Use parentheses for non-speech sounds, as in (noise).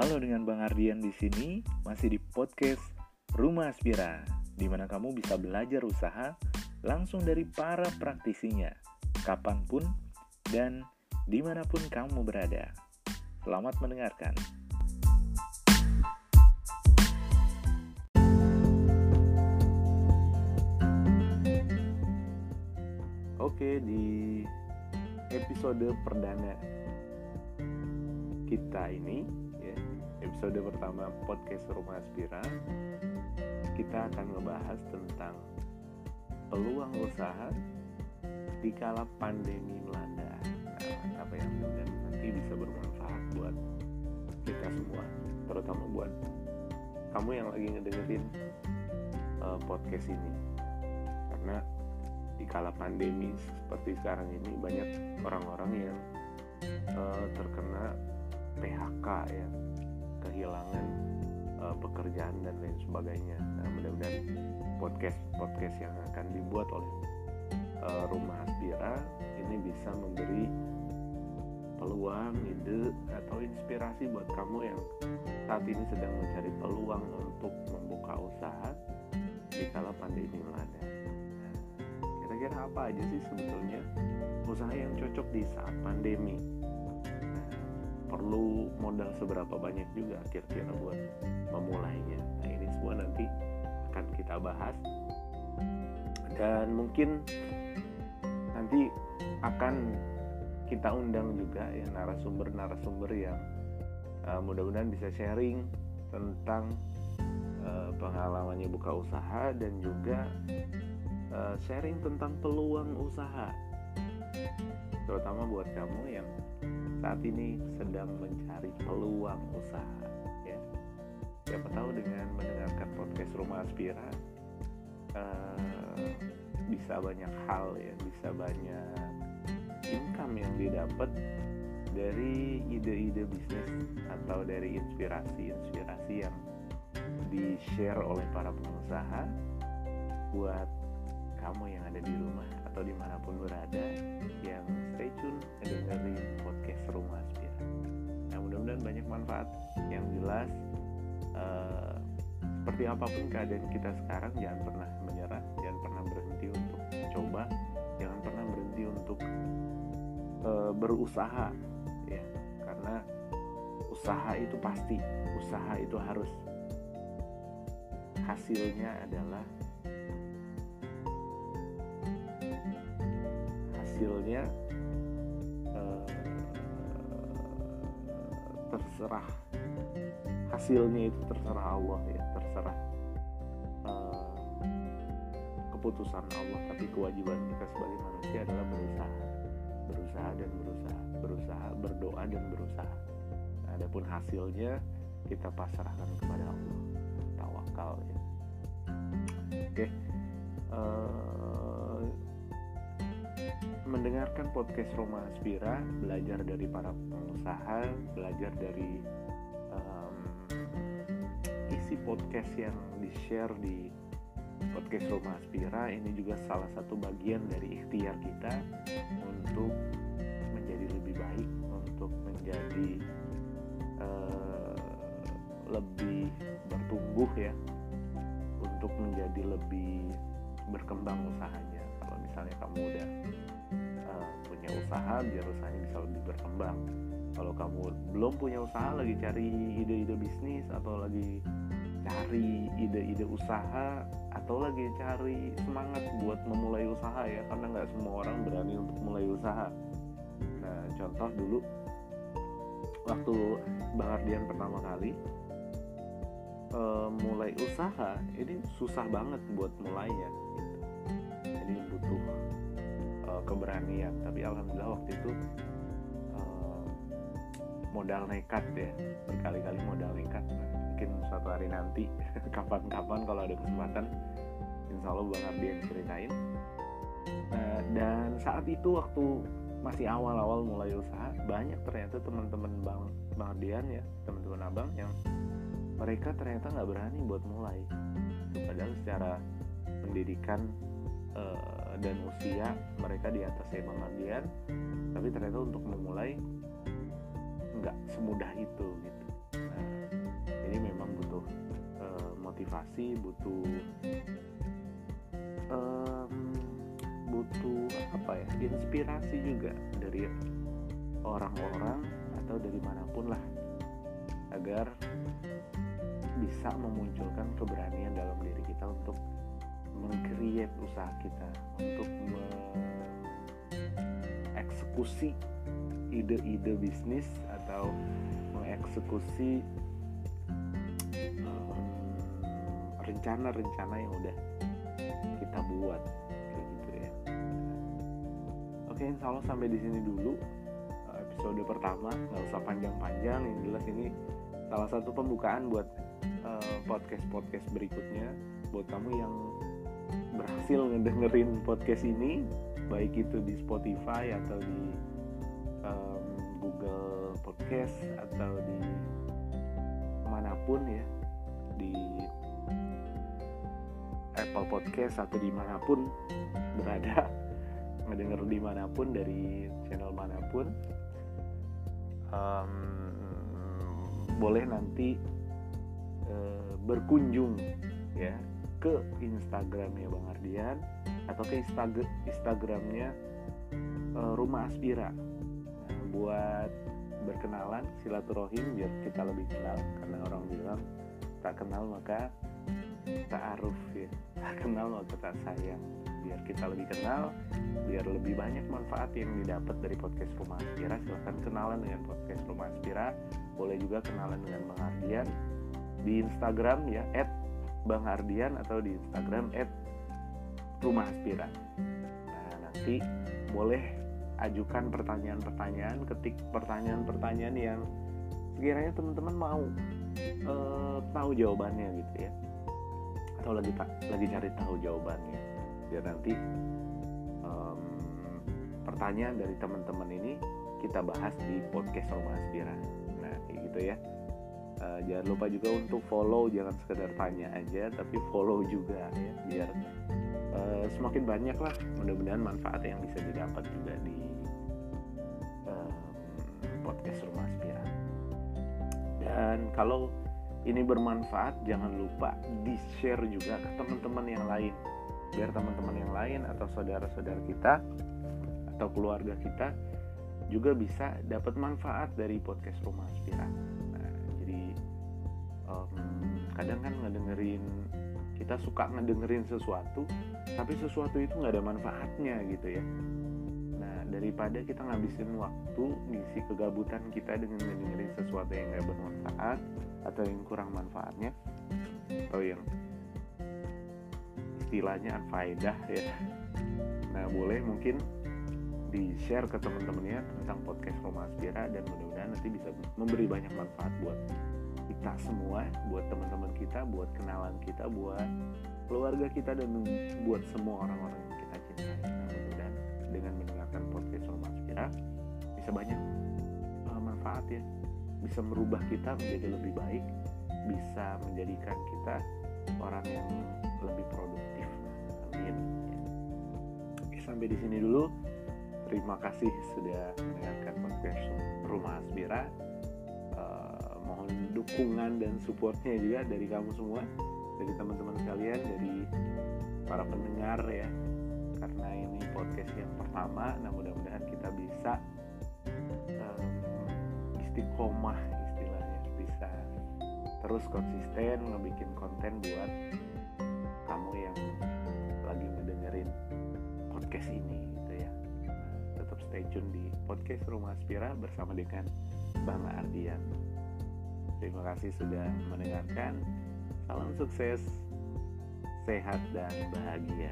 Halo dengan Bang Ardian di sini, masih di podcast Rumah Aspira, di mana kamu bisa belajar usaha langsung dari para praktisinya, kapan pun dan di mana pun kamu berada. Selamat mendengarkan. Oke, di episode perdana kita ini, ya, episode pertama podcast Rumah Aspira, kita akan membahas tentang peluang usaha di kala pandemi melanda. Nah, apa yang mudah nanti bisa bermanfaat buat kita semua, terutama buat kamu yang lagi ngedengerin uh, podcast ini, karena di kala pandemi seperti sekarang ini banyak orang-orang yang uh, terkena PHK ya kehilangan uh, pekerjaan dan lain sebagainya. Nah mudah-mudahan podcast podcast yang akan dibuat oleh uh, rumah Aspira ini bisa memberi peluang ide atau inspirasi buat kamu yang saat ini sedang mencari peluang untuk membuka usaha di kala pandemi melanda kira-kira apa aja sih sebetulnya usaha yang cocok di saat pandemi perlu modal seberapa banyak juga kira-kira buat memulainya. Nah ini semua nanti akan kita bahas. Dan mungkin nanti akan kita undang juga ya narasumber-narasumber yang uh, mudah-mudahan bisa sharing tentang uh, pengalamannya buka usaha dan juga uh, sharing tentang peluang usaha terutama buat kamu yang saat ini sedang mencari peluang usaha ya. Siapa tahu dengan mendengarkan podcast Rumah Aspira uh, bisa banyak hal ya. Bisa banyak income yang didapat dari ide-ide bisnis atau dari inspirasi-inspirasi yang di share oleh para pengusaha buat kamu yang ada di rumah atau di mana pun berada yang stay tune dengerin podcast Rumah Aspira. Nah mudah-mudahan banyak manfaat. Yang jelas uh, seperti apa pun keadaan kita sekarang jangan pernah menyerah, jangan pernah berhenti untuk coba, jangan pernah berhenti untuk uh, berusaha ya. Karena usaha itu pasti, usaha itu harus. Hasilnya adalah hasilnya uh, terserah. Hasilnya itu terserah Allah ya terserah uh, keputusan Allah. Tapi kewajiban kita sebagai manusia adalah berusaha. Berusaha dan berusaha. Berusaha berdoa dan berusaha. Nah, adapun hasilnya kita pasrahkan kepada Allah. Tawakal ya. Oke okay. uh, mendengarkan podcast Roma Aspira, belajar dari para pengusaha, belajar dari um, isi podcast yang di-share di podcast Roma Aspira. Ini juga salah satu bagian dari ikhtiar kita untuk menjadi lebih baik, untuk menjadi uh, lebih bertumbuh ya, untuk menjadi lebih berkembang usahanya. Kalau misalnya kamu udah punya usaha biar usahanya bisa lebih berkembang. Kalau kamu belum punya usaha lagi cari ide-ide bisnis atau lagi cari ide-ide usaha atau lagi cari semangat buat memulai usaha ya karena nggak semua orang berani untuk mulai usaha. Nah contoh dulu. Waktu Bang Ardian pertama kali uh, mulai usaha ini susah banget buat mulainya. Gitu. jadi butuh keberanian. Tapi alhamdulillah waktu itu uh, modal nekat ya. Berkali-kali modal nekat. Mungkin suatu hari nanti (laughs) kapan-kapan kalau ada kesempatan insya Allah Bang Ardian ceritain. Uh, dan saat itu waktu masih awal-awal mulai usaha banyak ternyata teman-teman Bang Bang Ardian ya teman-teman abang yang mereka ternyata nggak berani buat mulai. Padahal secara pendidikan dan usia mereka di atas saya Ardian tapi ternyata untuk memulai nggak semudah itu gitu. Nah, ini memang butuh uh, motivasi butuh um, butuh apa ya inspirasi juga dari orang-orang atau dari mana pun lah agar bisa memunculkan keberanian dalam diri kita untuk mengcreate usaha kita untuk mengeksekusi ide-ide bisnis atau mengeksekusi rencana-rencana yang udah kita buat kayak gitu ya. Oke insya Allah sampai di sini dulu episode pertama. Nggak usah panjang-panjang yang jelas ini salah satu pembukaan buat uh, podcast podcast berikutnya. Buat kamu yang berhasil ngedengerin podcast ini baik itu di Spotify atau di um, Google Podcast atau di mana pun ya di Apple Podcast atau di mana pun berada (laughs) ngedenger di mana pun dari channel mana pun. Um, boleh nanti uh, berkunjung ya ke Instagramnya Bang Ardian atau ke Instagram Instagramnya uh, Rumah Aspira. Nah, buat berkenalan silaturahim biar kita lebih kenal. Karena orang bilang tak kenal maka tak aruf ya. Tak kenal maka tak sayang. Biar kita lebih kenal biar lebih banyak manfaat yang didapat dari podcast Rumah Aspira silahkan kenalan dengan podcast Rumah Aspira. Boleh juga kenalan dengan Bang Ardian di Instagram ya at Bang Ardian atau di Instagram at Rumah Aspira nah nanti boleh ajukan pertanyaan-pertanyaan ketik pertanyaan-pertanyaan yang sekiranya teman-teman mau uh, tahu jawabannya gitu ya. Atau lagi lagi cari tahu jawabannya. Biar nanti um, pertanyaan dari teman-teman ini kita bahas di podcast Rumah Aspira nah kayak gitu ya uh, jangan lupa juga untuk follow jangan sekedar tanya aja tapi follow juga ya biar uh, semakin banyak lah mudah-mudahan manfaat yang bisa didapat juga di podcast Rumah Aspira. Dan kalau ini bermanfaat, jangan lupa di-share juga ke teman-teman yang lain. Biar teman-teman yang lain atau saudara-saudara kita atau keluarga kita juga bisa dapat manfaat dari podcast Rumah Aspira. Nah, jadi um, kadang kan ngedengerin kita suka ngedengerin sesuatu, tapi sesuatu itu nggak ada manfaatnya gitu ya. Daripada kita ngabisin waktu ngisi kegabutan kita dengan dengerin sesuatu yang gak bermanfaat atau yang kurang manfaatnya atau yang istilahnya unfaedah ya. Nah boleh mungkin di share ke teman-temannya tentang podcast Roma Aspira dan mudah-mudahan nanti bisa memberi banyak manfaat buat kita semua, buat teman-teman kita, buat kenalan kita, buat keluarga kita dan buat semua orang-orang yang kita cintai. Nah, mudah-mudahan dengan mendengarkan podcast Roma Aspira bisa banyak uh, manfaat ya. Bisa merubah kita menjadi lebih baik bisa menjadikan kita orang yang lebih produktif. Amin. Oke, sampai di sini dulu terima kasih sudah mendengarkan podcast Rumah Aspira. Uh, mohon dukungan dan supportnya juga dari kamu semua dari teman-teman sekalian dari para pendengar ya. Karena ini podcast yang pertama nah mudah-mudahan kita bisa um, istiqomah istilahnya bisa terus konsisten ngebikin konten buat podcast Rumah Aspira bersama dengan Bang Ardian. Terima kasih sudah mendengarkan. Salam sukses sehat dan bahagia